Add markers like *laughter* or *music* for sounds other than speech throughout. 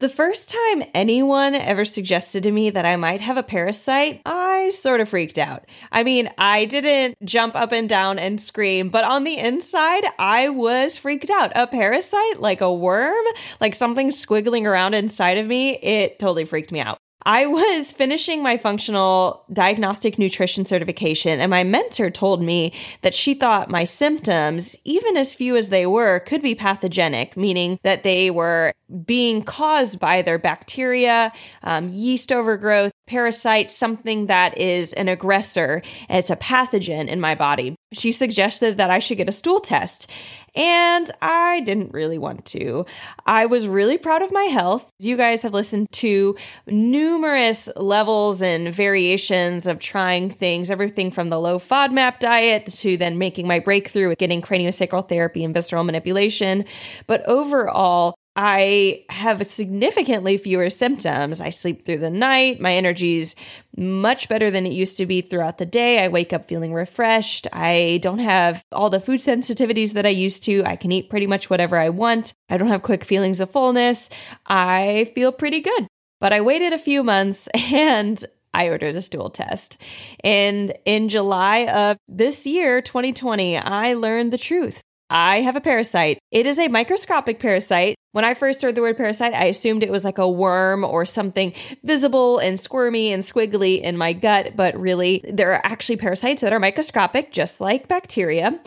The first time anyone ever suggested to me that I might have a parasite, I sort of freaked out. I mean, I didn't jump up and down and scream, but on the inside, I was freaked out. A parasite, like a worm, like something squiggling around inside of me, it totally freaked me out. I was finishing my functional diagnostic nutrition certification, and my mentor told me that she thought my symptoms, even as few as they were, could be pathogenic, meaning that they were being caused by either bacteria, um, yeast overgrowth, parasite, something that is an aggressor, and it's a pathogen in my body. She suggested that I should get a stool test. And I didn't really want to. I was really proud of my health. You guys have listened to numerous levels and variations of trying things, everything from the low FODMAP diet to then making my breakthrough with getting craniosacral therapy and visceral manipulation. But overall, I have significantly fewer symptoms. I sleep through the night. My energy's much better than it used to be throughout the day. I wake up feeling refreshed. I don't have all the food sensitivities that I used to. I can eat pretty much whatever I want. I don't have quick feelings of fullness. I feel pretty good. But I waited a few months *laughs* and I ordered a stool test. And in July of this year, 2020, I learned the truth. I have a parasite. It is a microscopic parasite. When I first heard the word parasite, I assumed it was like a worm or something visible and squirmy and squiggly in my gut, but really, there are actually parasites that are microscopic, just like bacteria.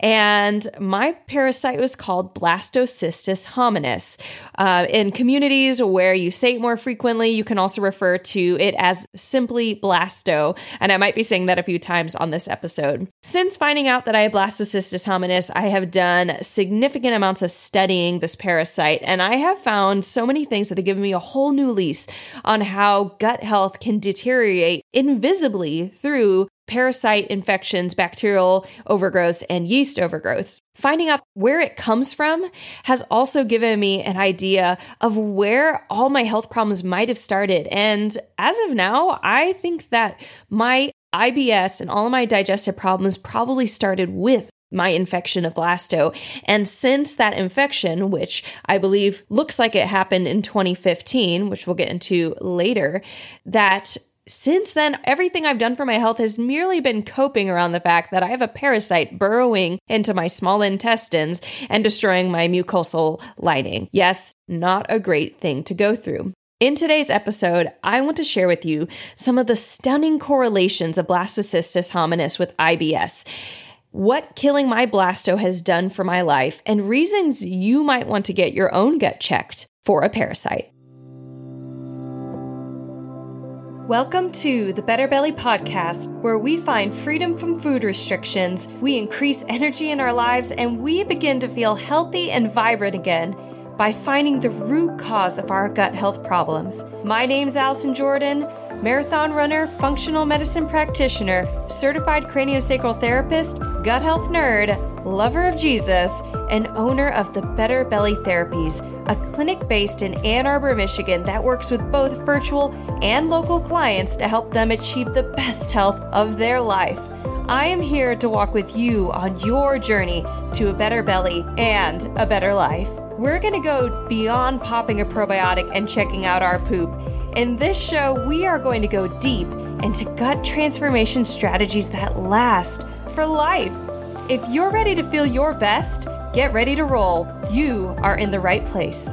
And my parasite was called Blastocystis hominis. Uh, in communities where you say it more frequently, you can also refer to it as simply blasto. And I might be saying that a few times on this episode. Since finding out that I have Blastocystis hominis, I have done significant amounts of studying this parasite, and I have found so many things that have given me a whole new lease on how gut health can deteriorate invisibly through parasite infections, bacterial overgrowths, and yeast overgrowths. Finding out where it comes from has also given me an idea of where all my health problems might have started. And as of now, I think that my IBS and all of my digestive problems probably started with my infection of blasto. And since that infection, which I believe looks like it happened in 2015, which we'll get into later, that since then, everything I've done for my health has merely been coping around the fact that I have a parasite burrowing into my small intestines and destroying my mucosal lining. Yes, not a great thing to go through. In today's episode, I want to share with you some of the stunning correlations of Blastocystis hominis with IBS what killing my blasto has done for my life, and reasons you might want to get your own gut checked for a parasite. Welcome to the Better Belly Podcast, where we find freedom from food restrictions, we increase energy in our lives, and we begin to feel healthy and vibrant again by finding the root cause of our gut health problems. My name's Allison Jordan, marathon runner, functional medicine practitioner, certified craniosacral therapist, gut health nerd, lover of Jesus, and owner of the Better Belly Therapies, a clinic based in Ann Arbor, Michigan that works with both virtual and local clients to help them achieve the best health of their life. I am here to walk with you on your journey to a better belly and a better life. We're going to go beyond popping a probiotic and checking out our poop. In this show, we are going to go deep into gut transformation strategies that last for life. If you're ready to feel your best, get ready to roll. You are in the right place.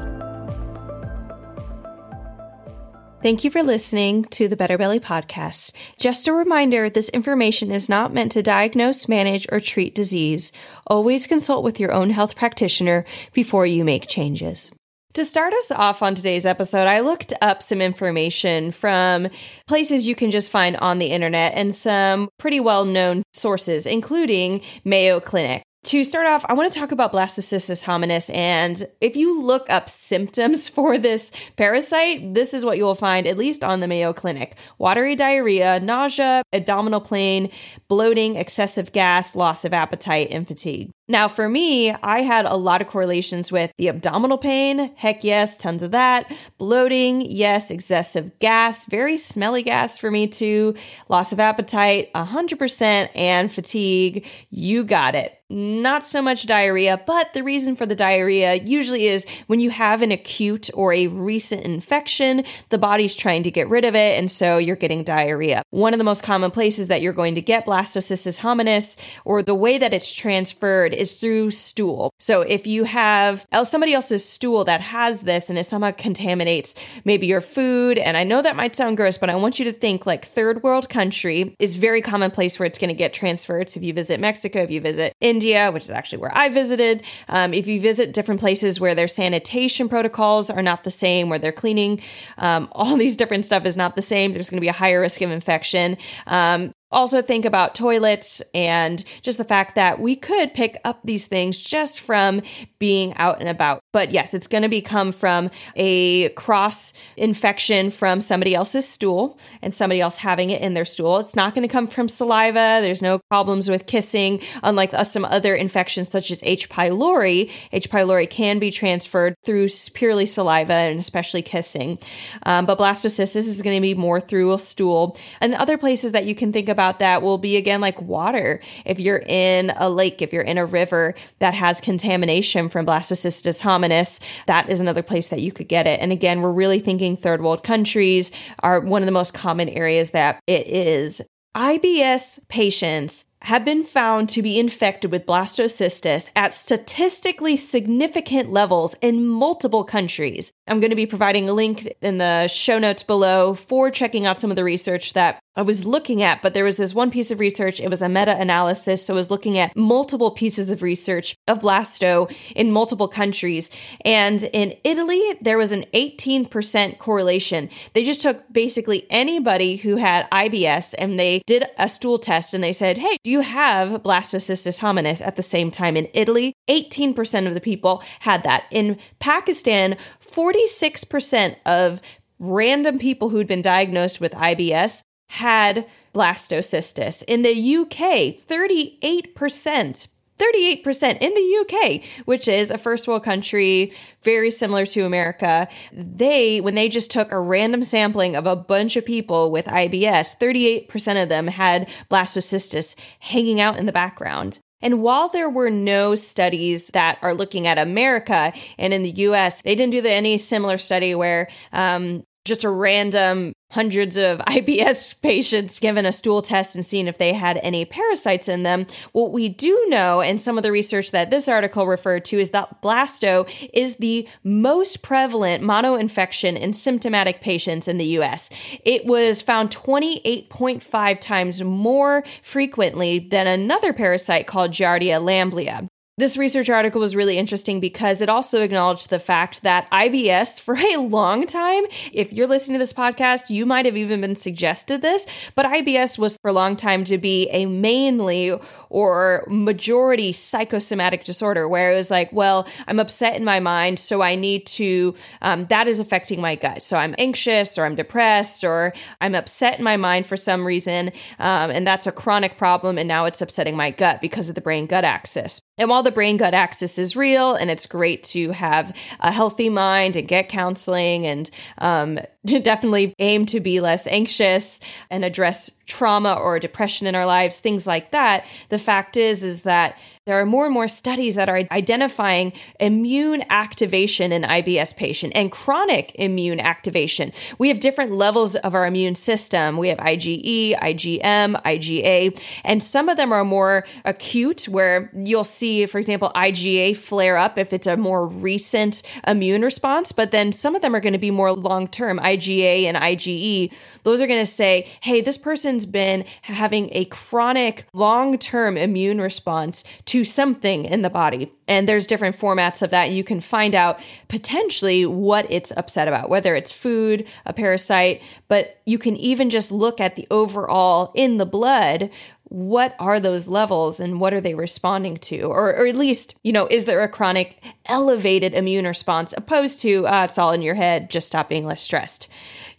Thank you for listening to the Better Belly podcast. Just a reminder this information is not meant to diagnose, manage, or treat disease. Always consult with your own health practitioner before you make changes. To start us off on today's episode, I looked up some information from places you can just find on the internet and some pretty well known sources, including Mayo Clinic. To start off, I want to talk about Blastocystis hominis. And if you look up symptoms *laughs* for this parasite, this is what you will find, at least on the Mayo Clinic watery diarrhea, nausea, abdominal pain, bloating, excessive gas, loss of appetite, and fatigue. Now, for me, I had a lot of correlations with the abdominal pain. Heck yes, tons of that. Bloating, yes. Excessive gas, very smelly gas for me too. Loss of appetite, 100%. And fatigue, you got it not so much diarrhea, but the reason for the diarrhea usually is when you have an acute or a recent infection, the body's trying to get rid of it, and so you're getting diarrhea. One of the most common places that you're going to get blastocystis hominis, or the way that it's transferred, is through stool. So if you have somebody else's stool that has this and it somehow contaminates maybe your food, and I know that might sound gross, but I want you to think like third world country is very common place where it's going to get transferred. So if you visit Mexico, if you visit India, which is actually where I visited. Um, if you visit different places where their sanitation protocols are not the same, where they're cleaning, um, *laughs* all these different stuff is not the same, there's going to be a higher risk of infection. Um, also think about toilets and just the fact that we could pick up these things just from being out and about. But yes, it's going to be come from a cross infection from somebody else's stool and somebody else having it in their stool. It's not going to come from saliva. There's no problems with kissing, unlike some other infections such as H. pylori. H. pylori can be transferred through purely saliva and especially kissing. Um, but blastocystis is going to be more through a stool. And other places that you can think about that will be again like water. If you're in a lake, if you're in a river that has contamination from Blastocystis hominis, that is another place that you could get it. And again, we're really thinking third world countries are one of the most common areas that it is. IBS patients have been found to be infected with blastocystis at statistically significant levels in multiple countries. I'm going to be providing a link in the show notes below for checking out some of the research that I was looking at, but there was this one piece of research. It was a meta analysis. So I was looking at multiple pieces of research of blasto in multiple countries. And in Italy, there was an 18% correlation. They just took basically anybody who had IBS and they did a stool test and they said, Hey, do you have blastocystis hominis at the same time in Italy? 18% of the people had that. In Pakistan, 46% of random people who'd been diagnosed with IBS had blastocystis. In the UK, 38%. 38% in the UK, which is a first world country very similar to America. They, when they just took a random sampling of a bunch of people with IBS, 38% of them had blastocystis hanging out in the background. And while there were no studies that are looking at America and in the US, they didn't do the, any similar study where um, just a random hundreds of *laughs* IBS patients given a stool test and seeing if they had any parasites in them. What we do know, and some of the research that this article referred to, is that blasto is the most prevalent monoinfection in symptomatic patients in the US. It was found 28.5 times more frequently than another parasite called Giardia lamblia. This research article was really interesting because it also acknowledged the fact that IBS for a long time, if you're listening to this podcast, you might have even been suggested this, but IBS was for a long time to be a mainly or majority psychosomatic disorder where it was like, well, I'm upset in my mind, so I need to, um, that is affecting my gut. So I'm anxious or I'm depressed or I'm upset in my mind for some reason. Um, and that's a chronic problem. And now it's upsetting my gut because of the brain gut axis. And while the brain gut axis is real and it's great to have a healthy mind and get counseling and um, *laughs* definitely aim to be less anxious and address trauma or depression in our lives, things like that. The fact is, is that there are more and more studies that are identifying immune activation in IBS patient and chronic immune activation. We have different levels of our immune system. We have IgE, IgM, IgA, and some of them are more acute where you'll see, for example, IgA flare up if it's a more recent immune response, but then some of them are going to be more long term. IgA and IgE those are going to say, hey, this person's been having a chronic long term immune response to something in the body. And there's different formats of that. You can find out potentially what it's upset about, whether it's food, a parasite, but you can even just look at the overall in the blood what are those levels and what are they responding to? Or, or at least, you know, is there a chronic elevated immune response opposed to, uh, it's all in your head, just stop being less stressed?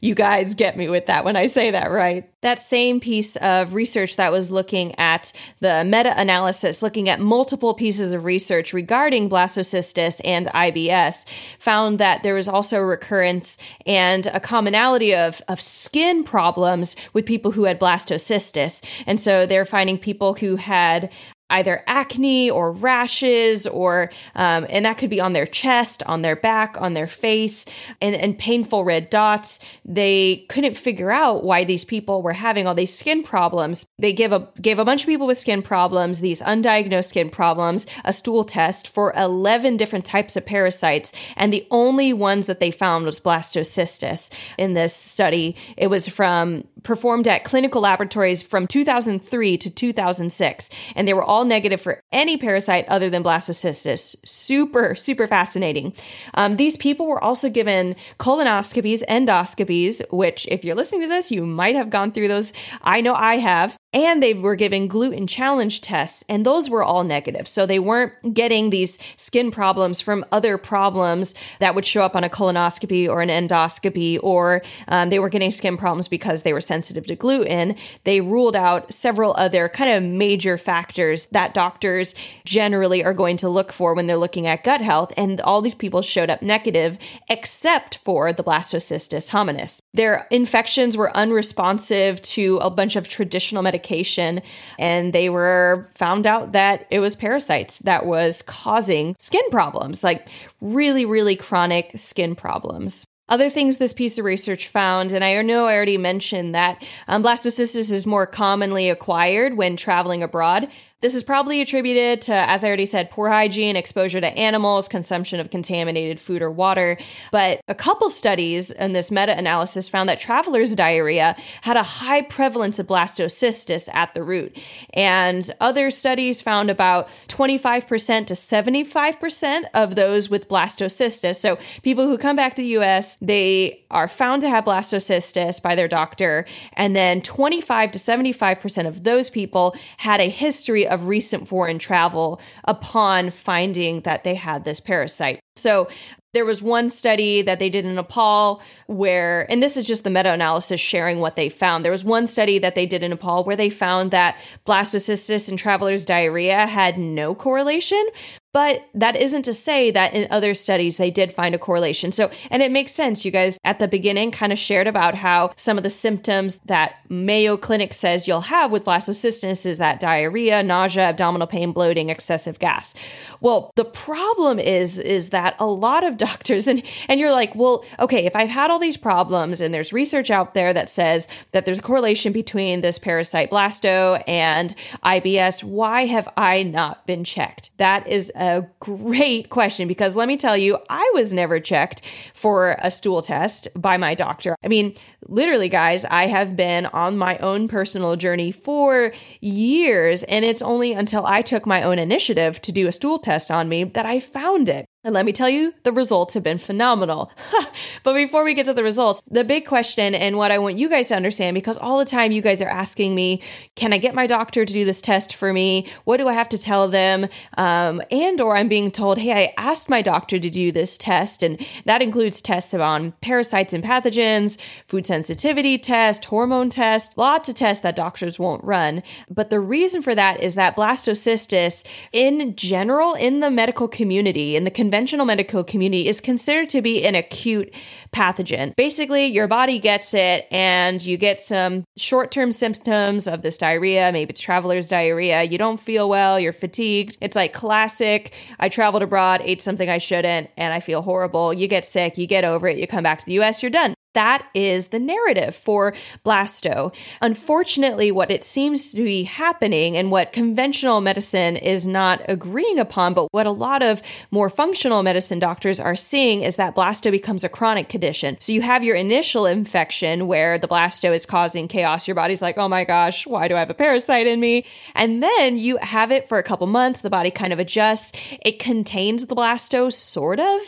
You guys get me with that when I say that, right? that same piece of research that was looking at the meta analysis, looking at multiple pieces of research regarding blastocystis and IBS, found that there was also recurrence and a commonality of, of skin problems with people who had blastocystis. And so they're finding people who had either acne or rashes or um, and that could be on their chest on their back on their face and, and painful red dots. They couldn't figure out why these people were having all these skin problems. They gave a gave a bunch of people with skin problems these undiagnosed skin problems a stool test for 11 different types of parasites and the only ones that they found was blastocystis in this study it was from performed at clinical laboratories from 2003 to 2006 and they were all all negative for any parasite other than blastocystis. Super, super fascinating. Um, these people were also given colonoscopies, endoscopies, which, if you're listening to this, you might have gone through those. I know I have and they were given gluten challenge tests, and those were all negative. So they weren't getting these skin problems from other problems that would show up on a colonoscopy or an endoscopy, or um, they were getting skin problems because they were sensitive to gluten. They ruled out several other kind of major factors that doctors generally are going to look for when they're looking at gut health, and all these people showed up negative except for the blastocystis hominis. Their infections were unresponsive to a bunch of traditional medications medication and they were found out that it was parasites that was causing skin problems, like really, really chronic skin problems. Other things this piece of research found, and I know I already mentioned that um, blastocystis is more commonly acquired when traveling abroad, this is probably attributed to, as I already said, poor hygiene, exposure to animals, consumption of contaminated food or water. But a couple studies in this meta analysis found that travelers' diarrhea had a high prevalence of blastocystis at the root. And other studies found about 25% to 75% of those with blastocystis. So people who come back to the US, they are found to have blastocystis by their doctor. And then 25 to 75% of those people had a history recent foreign travel upon finding that they had this parasite. So there was one study that they did in Nepal where, and this is just the meta analysis sharing what they found. There was one study that they did in Nepal where they found that blastocystis and traveler's diarrhea had no correlation, but that isn't to say that in other studies they did find a correlation. So, and it makes sense. You guys at the beginning kind of shared about how some of the symptoms that Mayo Clinic says you'll have with blastocystis is that diarrhea, nausea, abdominal pain, bloating, excessive gas. Well, the problem is is that a lot of *laughs* doctors and and you're like, well, okay, if I've had all these problems and there's research out there that says that there's a correlation between this parasite blasto and IBS, why have I not been checked? That is a great question because let me tell you, I was never checked for a stool test by my doctor. I mean, literally, guys, I have been on my own personal journey for years, and it's only until I took my own initiative to do a stool test on me that I found it. And let me tell you, the results have been phenomenal. *laughs* but before we get to the results, the big question and what I want you guys to understand, because all the time you guys are asking me, can I get my doctor to do this test for me? What do I have to tell them? Um, and or I'm being told, hey, I asked my doctor to do this test, and that includes tests on parasites and pathogens, food sensitivity test, hormone test, lots of tests that doctors won't run. But the reason for that is that blastocystis, in general, in the medical community, in the conventional medical community is considered to be an acute pathogen. Basically, your body gets it and you get some short term symptoms of this diarrhea. Maybe it's traveler's diarrhea. You don't feel well, you're fatigued. It's like classic I traveled abroad, ate something I shouldn't, and I feel horrible. You get sick, you get over it, you come back to the US, you're done. That is the narrative for Blasto. Unfortunately, what it seems to be happening and what conventional medicine is not agreeing upon, but what a lot of more functional medicine doctors are seeing is that Blasto becomes a chronic condition. So you have your initial infection where the Blasto is causing chaos. Your body's like, oh my gosh, why do I have a parasite in me? And then you have it for a couple months. The body kind of adjusts. It contains the Blasto, sort of.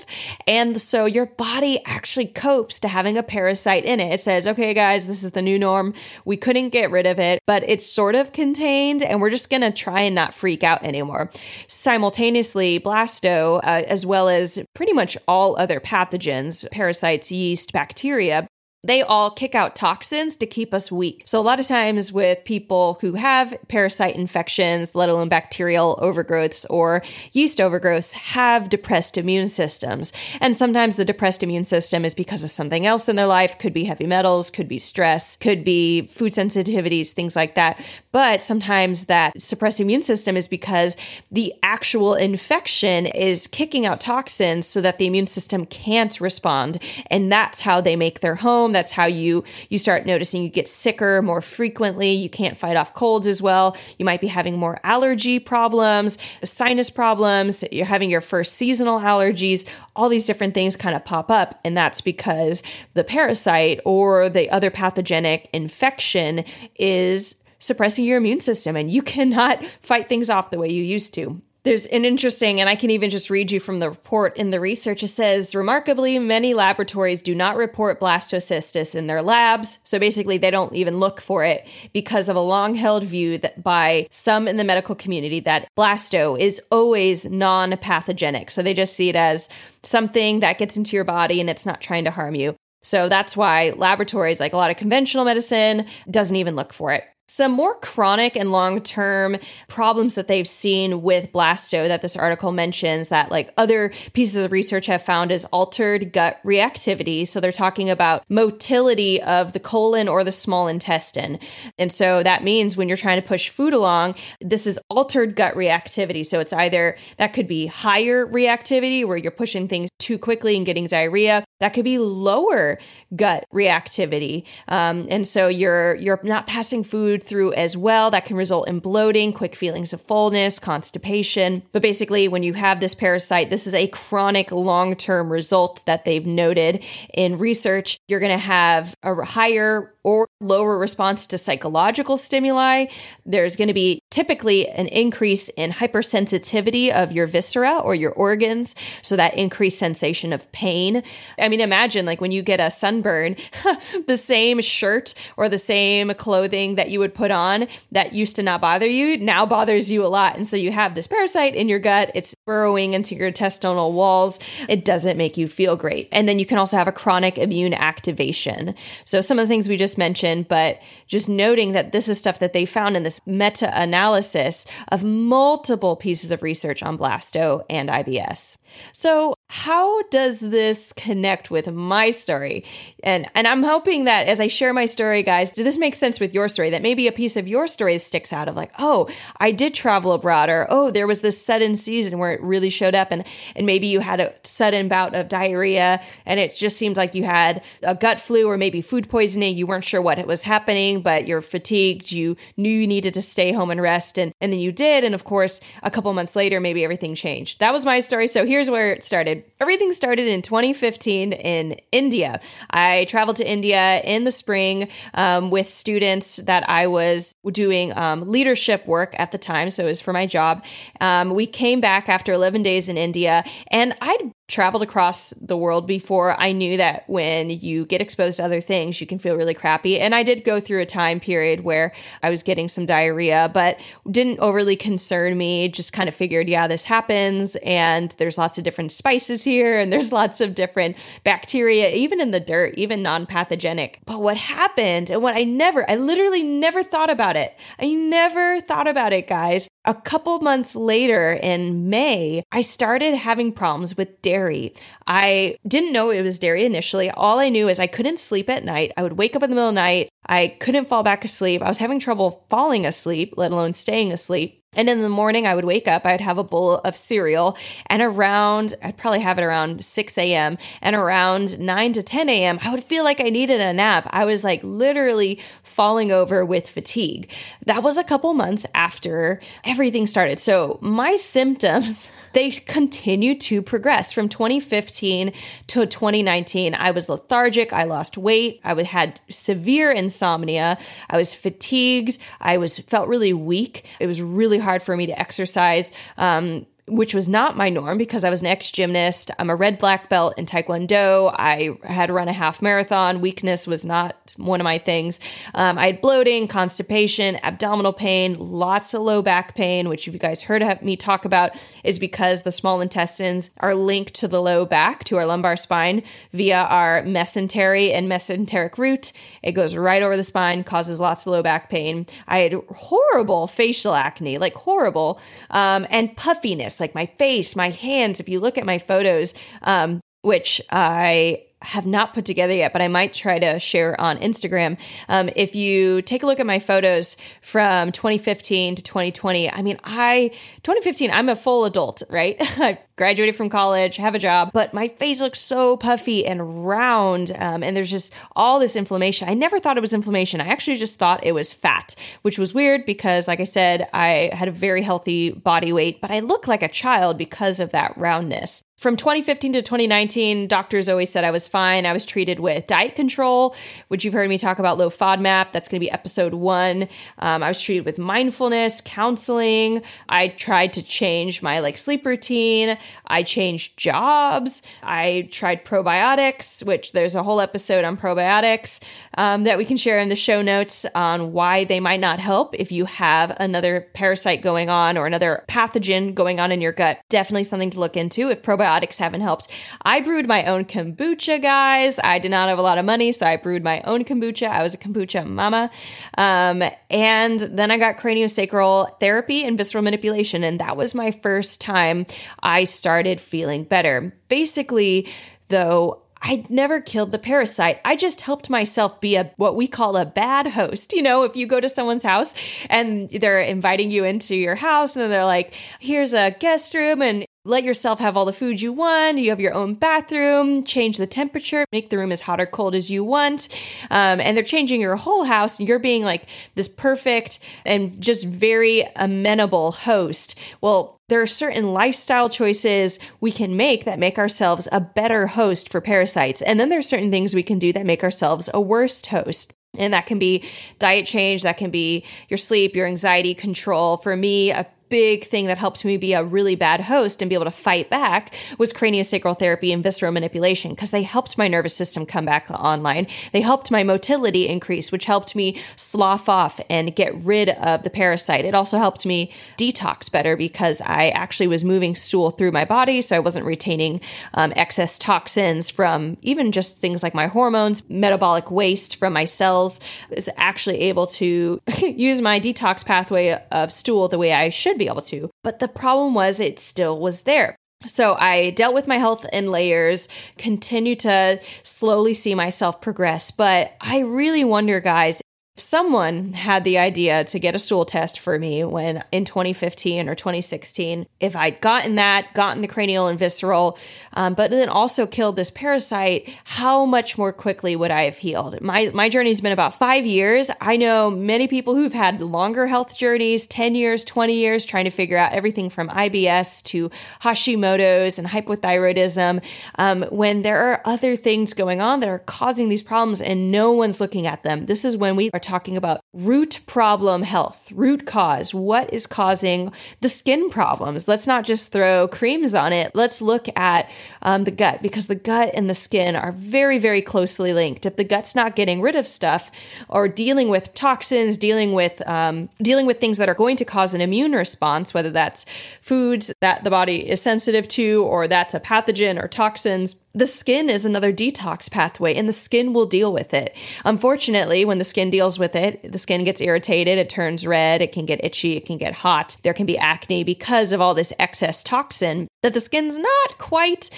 And so your body actually copes to having a parasite in it. It says, okay, guys, this is the new norm. We couldn't get rid of it, but it's sort of contained, and we're just going to try and not freak out anymore. Simultaneously, blasto, uh, as well as pretty much all other pathogens, parasites, yeast, bacteria, they all kick out toxins to keep us weak. So, a lot of times with people who have parasite infections, let alone bacterial overgrowths or yeast overgrowths, have depressed immune systems. And sometimes the depressed immune system is because of something else in their life, could be heavy metals, could be stress, could be food sensitivities, things like that. But sometimes that suppressed immune system is because the actual infection is kicking out toxins so that the immune system can't respond. And that's how they make their home that's how you you start noticing you get sicker more frequently. You can't fight off colds as well. You might be having more allergy problems, sinus problems. You're having your first seasonal allergies. All these different things kind of pop up, and that's because the parasite or the other pathogenic infection is suppressing your immune system and you *laughs* cannot fight things off the way you used to. There's an interesting, and I can even just read you from the report in the research. It says, remarkably, many laboratories do not report blastocystis in their labs. So basically, they don't even look for it because of a long held view that by some in the medical community that blasto is always non pathogenic. So they just see it as something that gets into your body and it's not trying to harm you. So that's why laboratories, like a lot of conventional medicine, doesn't even look for it. Some more chronic and long term problems that they've seen with blasto that this article mentions that, like other pieces of research have found, is altered gut reactivity. So they're talking about motility of the colon or the small intestine. And so that means when you're trying to push food along, this is altered gut reactivity. So it's either that could be higher reactivity where you're pushing things too quickly and getting diarrhea. That could be lower gut reactivity. Um, and so you're you're not passing food food through as well. That can result in bloating, quick feelings of fullness, constipation. But basically, when you have this parasite, this is a chronic long term result that they've noted in research. You're going to have a higher or lower response to psychological stimuli. There's going to be typically an increase in hypersensitivity of your viscera or your organs. So that increased sensation of pain. I mean, imagine like when you get a sunburn, *laughs* the same shirt or the same clothing that you would put on that used to not bother you now bothers you a lot. And so you have this parasite in your gut. It's burrowing into your intestinal walls. It doesn't make you feel great. And then you can also have a chronic immune activation. So some of the things we just mentioned, but just noting that this is stuff that they found in this meta analysis of multiple pieces of research on blasto and IBS. So, how does this connect with my story? And and I'm hoping that as I share my story, guys, do this make sense with your story? That maybe a piece of your story sticks out of like, oh, I did travel abroad, or oh, there was this sudden season where it really showed up, and and maybe you had a sudden bout of diarrhea, and it just seemed like you had a gut flu or maybe food poisoning. You weren't sure what was happening, but you're fatigued. You knew you needed to stay home and rest, and and then you did, and of course, a couple months later, maybe everything changed. That was my story. So here's where it started. Everything started in 2015 in India. I traveled to India in the spring um, with students that I was doing um, leadership work at the time. So it was for my job. Um, we came back after 11 days in India, and I'd traveled across the world before, I knew that when you get exposed to other things, you can feel really crappy. And I did go through a time period where I was getting some diarrhea, but didn't overly concern me. Just kind of figured, yeah, this happens. And there's lots of different spices here, and there's *laughs* lots of different bacteria, even in the dirt, even non pathogenic. But what happened, and what I never, I literally never thought about it. I never thought about it, guys. A couple months later in May, I started having problems with dairy. I didn't know it was dairy initially. All I knew is I couldn't sleep at night. I would wake up in the middle of the night. I couldn't fall back asleep. I was having trouble falling asleep, let alone staying asleep. And in the morning, I would wake up, I'd have a bowl of cereal, and around, I'd probably have it around 6 a.m., and around 9 to 10 a.m., I would feel like I needed a nap. I was like literally falling over with fatigue. That was a couple months after everything started. So my symptoms *laughs* they continue to progress from 2015 to 2019. I was lethargic. I lost weight. I had severe insomnia. I was fatigued. I was felt really weak. It was really hard for me to exercise. Um, which was not my norm because I was an ex gymnast. I'm a red black belt in Taekwondo. I had run a half marathon. Weakness was not one of my things. Um, I had bloating, constipation, abdominal pain, lots of low back pain, which, if you guys heard me talk about, is because the small intestines are linked to the low back, to our lumbar spine, via our mesentery and mesenteric root. It goes right over the spine, causes lots of low back pain. I had horrible facial acne, like horrible, um, and puffiness, like my face, my hands. If you look at my photos, um, which I have not put together yet, but I might try to share on Instagram. Um, if you take a look at my photos from 2015 to 2020, I mean, I, 2015, I'm a full adult, right? *laughs* I graduated from college, have a job, but my face looks so puffy and round. Um, and there's just all this inflammation. I never thought it was inflammation. I actually just thought it was fat, which was weird because, like I said, I had a very healthy body weight, but I look like a child because of that roundness. From 2015 to 2019, doctors always said I was fine. I was treated with diet control, which you've heard me talk about low FODMAP. That's going to be episode one. Um, I was treated with mindfulness, counseling. I tried to change my like sleep routine. I changed jobs. I tried probiotics, which there's a whole episode on probiotics um, that we can share in the show notes on why they might not help if you have another parasite going on or another pathogen going on in your gut. Definitely something to look into if probiotics haven't helped. I brewed my own kombucha, guys. I did not have a lot of money, so I brewed my own kombucha. I was a kombucha mama. Um, and then I got craniosacral therapy and visceral manipulation, and that was my first time I started feeling better. Basically, though, I never killed the parasite. I just helped myself be a what we call a bad host. You know, if you go to someone's house and they're inviting you into your house and they're like, "Here's a guest room and let yourself have all the food you want. You have your own bathroom, change the temperature, make the room as hot or cold as you want. Um, and they're changing your whole house. And you're being like this perfect and just very amenable host. Well, there are certain lifestyle choices we can make that make ourselves a better host for parasites. And then there's certain things we can do that make ourselves a worse host. And that can be diet change, that can be your sleep, your anxiety control. For me, a big thing that helped me be a really bad host and be able to fight back was craniosacral therapy and visceral manipulation because they helped my nervous system come back online. They helped my motility increase, which helped me slough off and get rid of the parasite. It also helped me detox better because I actually was moving stool through my body, so I wasn't retaining um, excess toxins from even just things like my hormones, metabolic waste from my cells. I was actually able to *laughs* use my detox pathway of stool the way I should should be able to. But the problem was it still was there. So I dealt with my health in layers, continue to slowly see myself progress. But I really wonder, guys, someone had the idea to get a stool test for me when in 2015 or 2016 if i'd gotten that gotten the cranial and visceral um, but then also killed this parasite how much more quickly would i have healed? My my journey's been about five years. I know many people who've had longer health journeys 10 years 20 years trying to figure out everything from ibs to hashimoto's and hypothyroidism um, when there are other things going on that are causing these problems and no one's looking at them. This is when we are talking about root problem health, root cause. What is causing the skin problems? Let's not just throw creams on it. Let's look at um, the gut because the gut and the skin are very, very closely linked. If the gut's not getting rid of stuff or dealing with toxins, dealing with um, dealing with things that are going to cause an immune response, whether that's foods that the body is sensitive to or that's a pathogen or toxins the skin is another detox pathway and the skin will deal with it. Unfortunately, when the skin deals with it, the skin gets irritated, it turns red, it can get itchy, it can get hot. There can be acne because of all this excess toxin that the skin's not quite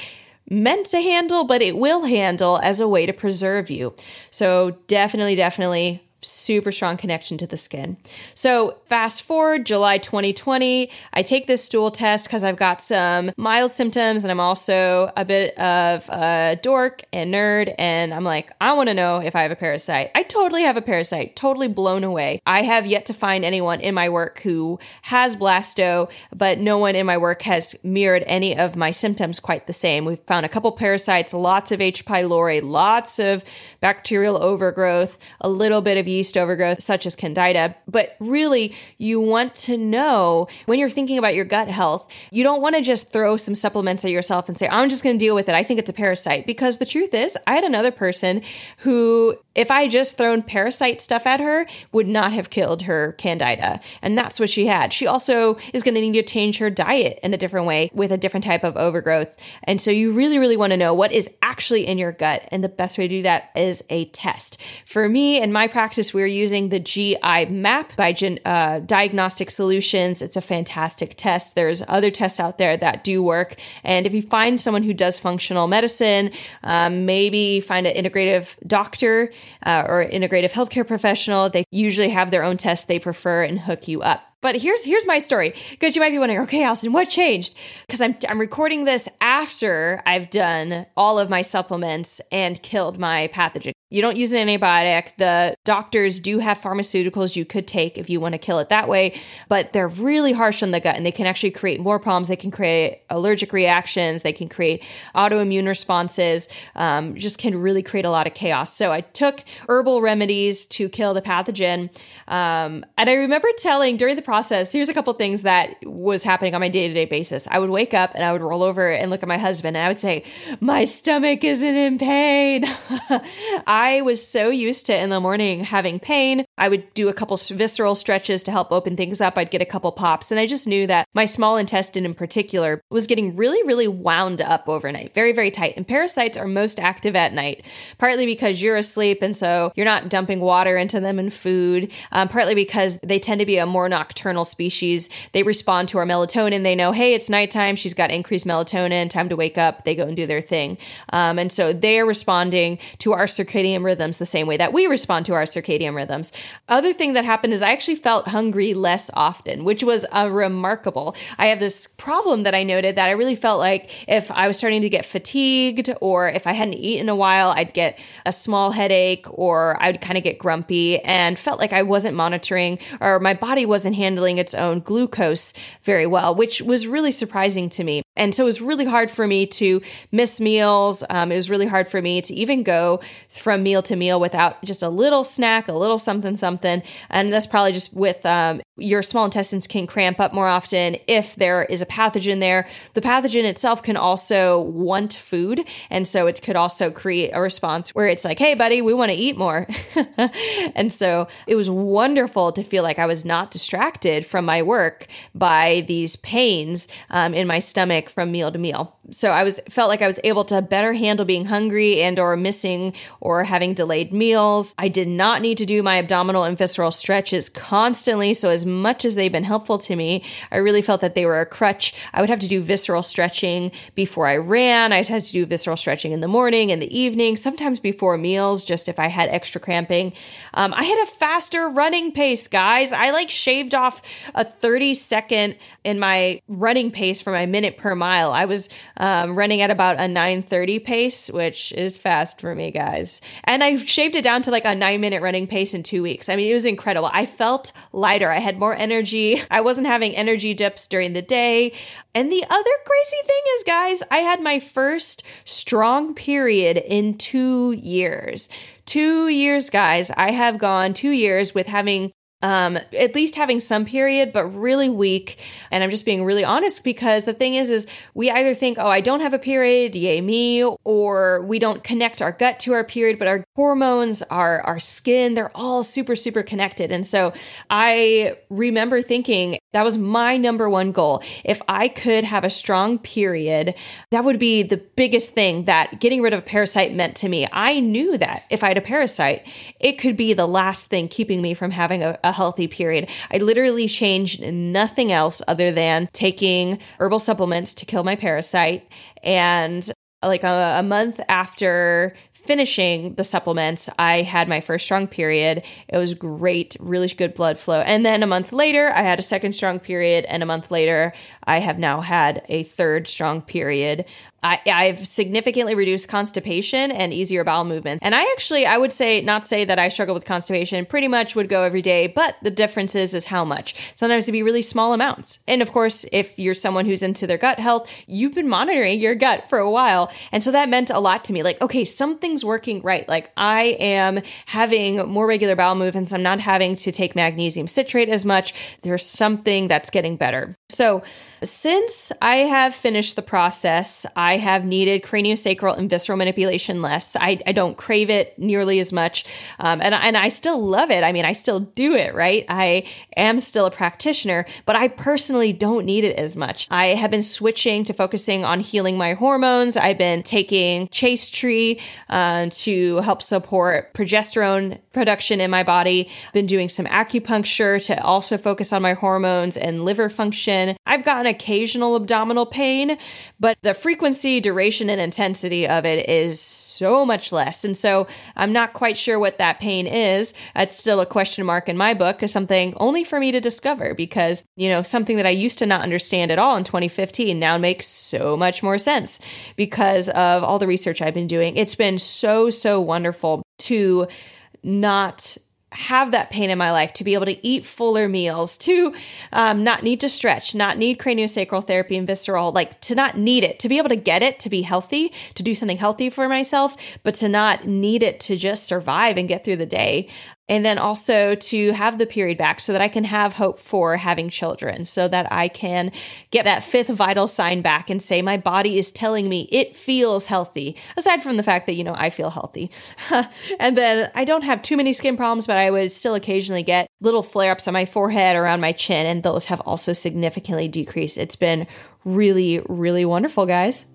meant to handle, but it will handle as a way to preserve you. So, definitely, definitely super strong connection to the skin. So, fast forward July 2020, I take this stool test because I've got some mild symptoms and I'm also a bit of a dork and nerd. And I'm like, I want to know if I have a parasite. I totally have a parasite, totally blown away. I have yet to find anyone in my work who has blasto, but no one in my work has mirrored any of my symptoms quite the same. We've found a couple parasites, lots of H. pylori, lots of bacterial overgrowth, a little bit of yeast overgrowth, such as candida. But really, you want to know when you're thinking about your gut health, you don't want to just throw some supplements at yourself and say, I'm just going to deal with it. I think it's a parasite. Because the truth is, I had another person who, if I just thrown parasite stuff at her, would not have killed her candida. And that's what she had. She also is going to need to change her diet in a different way with a different type of overgrowth. And so you really, really want to know what is actually in your gut. And the best way to do that is a test. For me, in my practice, we're using the GI map by uh, Diagnostic Solutions. It's a fantastic test. There's other tests out there that do work. And if you find someone who does functional medicine, um, maybe find an integrative doctor uh, or integrative healthcare professional. They usually have their own tests they prefer and hook you up. But here's here's my story because you might be wondering, okay, Allison, what changed? Because I'm I'm recording this after I've done all of my supplements and killed my pathogen. You don't use an antibiotic. The doctors do have pharmaceuticals you could take if you want to kill it that way, but they're really harsh on the gut and they can actually create more problems. They can create allergic reactions. They can create autoimmune responses. Um, just can really create a lot of chaos. So I took herbal remedies to kill the pathogen. Um, and I remember telling during the process, here's a couple things that was happening on my day to day basis. I would wake up and I would roll over and look at my husband and I would say, My stomach isn't in pain. *laughs* I was so used to in the morning having pain. I would do a couple visceral stretches to help open things up. I'd get a couple pops. And I just knew that my small intestine in particular was getting really, really wound up overnight, very, very tight. And parasites are most active at night, partly because you're asleep. And so you're not dumping water into them and food, um, partly because they tend to be a more nocturnal species. They respond to our melatonin. They know, hey, it's nighttime. She's got increased melatonin, time to wake up. They go and do their thing. Um, and so they are responding to our circadian circadian rhythms the same way that we respond to our circadian rhythms. Other thing that happened is I actually felt hungry less often, which was a remarkable. I have this problem that I noted that I really felt like if I was starting to get fatigued or if I hadn't eaten a while, I'd get a small headache or I would kind of get grumpy and felt like I wasn't monitoring or my body wasn't handling its own glucose very well, which was really surprising to me. And so it was really hard for me to miss meals. Um, it was really hard for me to even go from meal to meal without just a little snack, a little something, something. And that's probably just with um, your small intestines can cramp up more often if there is a pathogen there. The pathogen itself can also want food. And so it could also create a response where it's like, hey, buddy, we want to eat more. *laughs* and so it was wonderful to feel like I was not distracted from my work by these pains um, in my stomach from meal to meal. So I was felt like I was able to better handle being hungry and or missing or having delayed meals. I did not need to do my abdominal and visceral stretches constantly. So as much as they've been helpful to me, I really felt that they were a crutch. I would have to do visceral stretching before I ran. I'd have to do visceral stretching in the morning, in the evening, sometimes before meals, just if I had extra cramping. Um, I had a faster running pace, guys. I like shaved off a 30 second in my running pace for my minute per mile. I was um, running at about a 930 pace, which is fast for me, guys. And I shaved it down to like a nine minute running pace in two weeks. I mean, it was incredible. I felt lighter. I had more energy. I wasn't having energy dips during the day. And the other crazy thing is, guys, I had my first strong period in two years. Two years, guys. I have gone two years with having um at least having some period but really weak. And i'm just being really honest because the thing is is we either think oh i don't have a period yay me or we don't connect our gut to our period but our hormones our our skin they're all super super connected. And so i remember thinking that was my number one goal. If i could have a strong period that would be the biggest thing that getting rid of a parasite meant to me. I knew that if i had a parasite it could be the last thing keeping me from having a a healthy period. I literally changed nothing else other than taking herbal supplements to kill my parasite. And like a, a month after finishing the supplements, I had my first strong period. It was great, really good blood flow. And then a month later, I had a second strong period. And a month later, I have now had a third strong period. I, I've significantly reduced constipation and easier bowel movement. And I actually, I would say, not say that I struggle with constipation, pretty much would go every day, but the difference is, is how much. Sometimes it'd be really small amounts. And of course, if you're someone who's into their gut health, you've been monitoring your gut for a while. And so that meant a lot to me. Like, okay, something's working right. Like I am having more regular bowel movements. I'm not having to take magnesium citrate as much. There's something that's getting better. So since I have finished the process, I have needed craniosacral and visceral manipulation less. I, I don't crave it nearly as much. Um, and, and I still love it. I mean, I still do it, right? I am still a practitioner, but I personally don't need it as much. I have been switching to focusing on healing my hormones. I've been taking Chaste Tree uh, to help support progesterone production in my body. I've been doing some acupuncture to also focus on my hormones and liver function. I've gotten occasional abdominal pain, but the frequency, duration, and intensity of it is so much less. And so I'm not quite sure what that pain is. It's still a question mark in my book, is something only for me to discover because, you know, something that I used to not understand at all in 2015 now makes so much more sense because of all the research I've been doing. It's been so, so wonderful to not have that pain in my life, to be able to eat fuller meals, to um, not need to stretch, not need craniosacral therapy and visceral, like to not need it, to be able to get it, to be healthy, to do something healthy for myself, but to not need it to just survive and get through the day and then also to have the period back so that I can have hope for having children, so that I can get that fifth vital sign back and say, my body is telling me it feels healthy, aside from the fact that, you know, I feel healthy. *laughs* and then I don't have too many skin problems, but I would still occasionally get little flare ups on my forehead, around my chin, and those have also significantly decreased. It's been really, really wonderful, guys.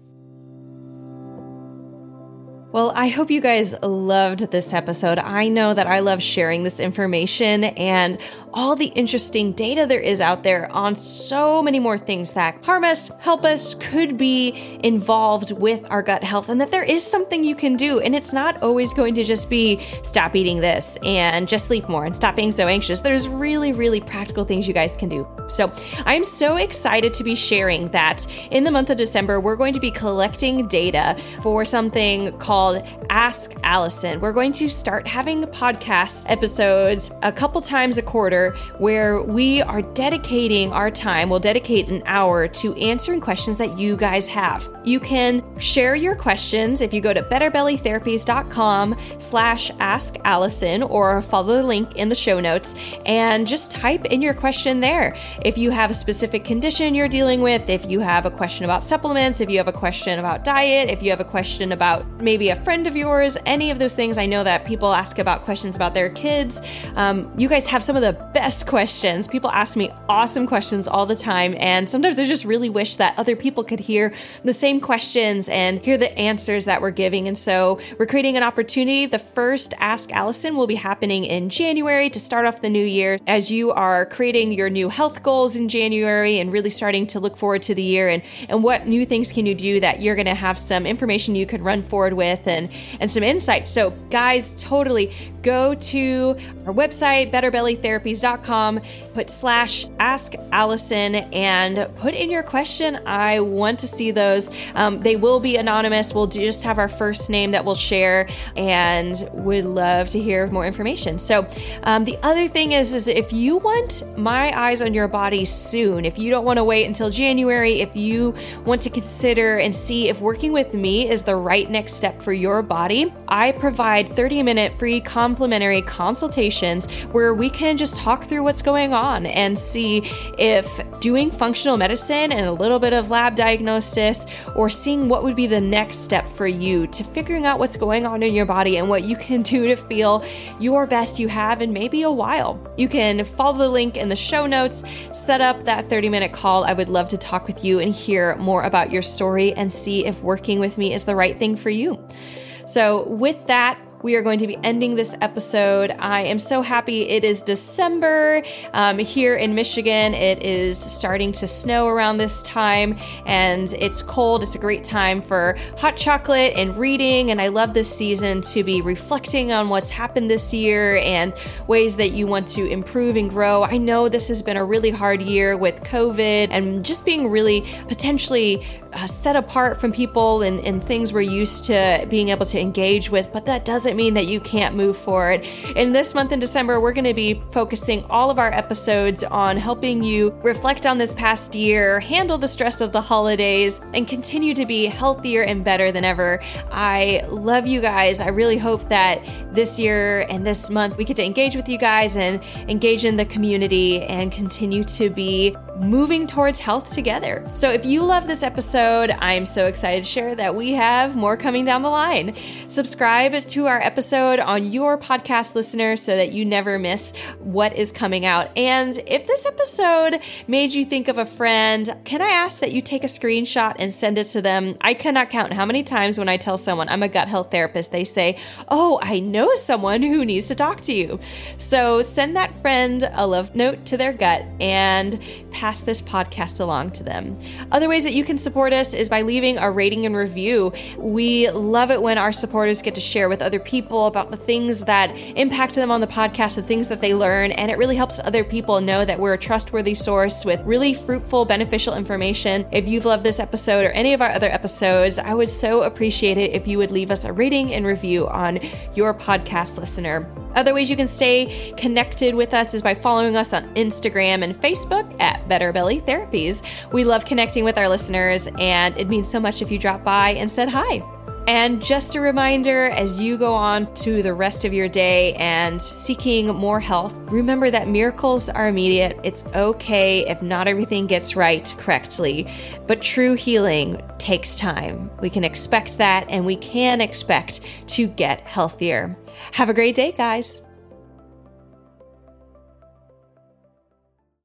Well, I hope you guys loved this episode. I know that I love sharing this information and all the interesting data there is out there on so many more things that harm us, help us, could be involved with our gut health, and that there is something you can do. And it's not always going to just be stop eating this and just sleep more and stop being so anxious. There's really, really practical things you guys can do. So I'm so excited to be sharing that in the month of December, we're going to be collecting data for something called Ask Allison. We're going to start having podcast episodes a couple times a quarter where we are dedicating our time, we'll dedicate an hour to answering questions that you guys have. You can share your questions if you go to betterbellytherapies.com slash ask Allison or follow the link in the show notes and just type in your question there. If you have a specific condition you're dealing with, if you have a question about supplements, if you have a question about diet, if you have a question about maybe a friend of yours, any of those things. I know that people ask about questions about their kids. Um, you guys have some of the best *laughs* questions. People ask me awesome questions all the time, and sometimes I just really wish that other people could hear the same questions and hear the answers that we're giving. And so we're creating an opportunity. The first Ask Allison will be happening in January to start off the new year as you are creating your new health goals in January and really starting to look forward to the year and, and what new things can you do that you're going to have some information you could run forward with and, and some insights. So, guys, totally go to our website, betterbellytherapies.com, put slash ask Allison, and put in your question. I want to see those. Um, they will be anonymous. We'll just have our first name that we'll share and would love to hear more information. So, um, the other thing is, is if you want my eyes on your body soon, if you don't want to wait until January, if you want to consider and see if working with me is the right next step for your body, I provide 30 minute free complimentary consultations where we can just talk through what's going on and see if doing functional medicine and a little bit of lab diagnosis or seeing what would be the next step for you to figuring out what's going on in your body and what you can *laughs* do to feel your best you have in maybe a while. You can follow the link in the show notes, set up that 30 minute call. I would love to talk with you and hear more about your story and see if working with me is the right thing for you. So, with that, we are going to be ending this episode. I am so happy it is December. Um, here in Michigan, it is starting to snow around this time and it's cold. It's a great time for hot chocolate and reading. And I love this season to be reflecting on what's happened this year and ways that you want to improve and grow. I know this has been a really hard year with COVID and just being really potentially uh, set apart from people and, and things we're used to being able to engage with, but that doesn't mean that you can't move forward. In this month in December, we're going to be focusing all of our episodes on helping you reflect on this past year, handle the stress of the holidays, and continue to be healthier and better than ever. I love you guys. I really hope that this year and this month we get to engage with you guys and engage in the community and continue to be moving towards health together. So if you love this episode, I'm so excited to share that we have more coming down the line. Subscribe to our episode on your podcast listener so that you never miss what is coming out. And if this episode made you think of a friend, can I ask that you take a screenshot and send it to them? I cannot count how many times when I tell someone I'm a gut health therapist, they say, Oh, I know someone who needs to talk to you. So send that friend a love note to their gut and pass this podcast along to them. Other ways that you can support us is by leaving a rating and review. We love it when our supporters get to share with other people about the things that impact them on the podcast, the things that they learn, and it really helps other people know that we're a trustworthy source with really fruitful, beneficial information. If you've loved this episode or any of our other episodes, I would so appreciate it if you would leave us a rating and review on your podcast listener. Other ways you can stay connected with us is by following us on Instagram and Facebook at Better Belly Therapies. We love connecting with our listeners, and it means so much if you drop by and said hi. And just a reminder as you go on to the rest of your day and seeking more health, remember that miracles are immediate. It's okay if not everything gets right correctly, but true healing takes time. We can expect that and we can expect to get healthier. Have a great day, guys.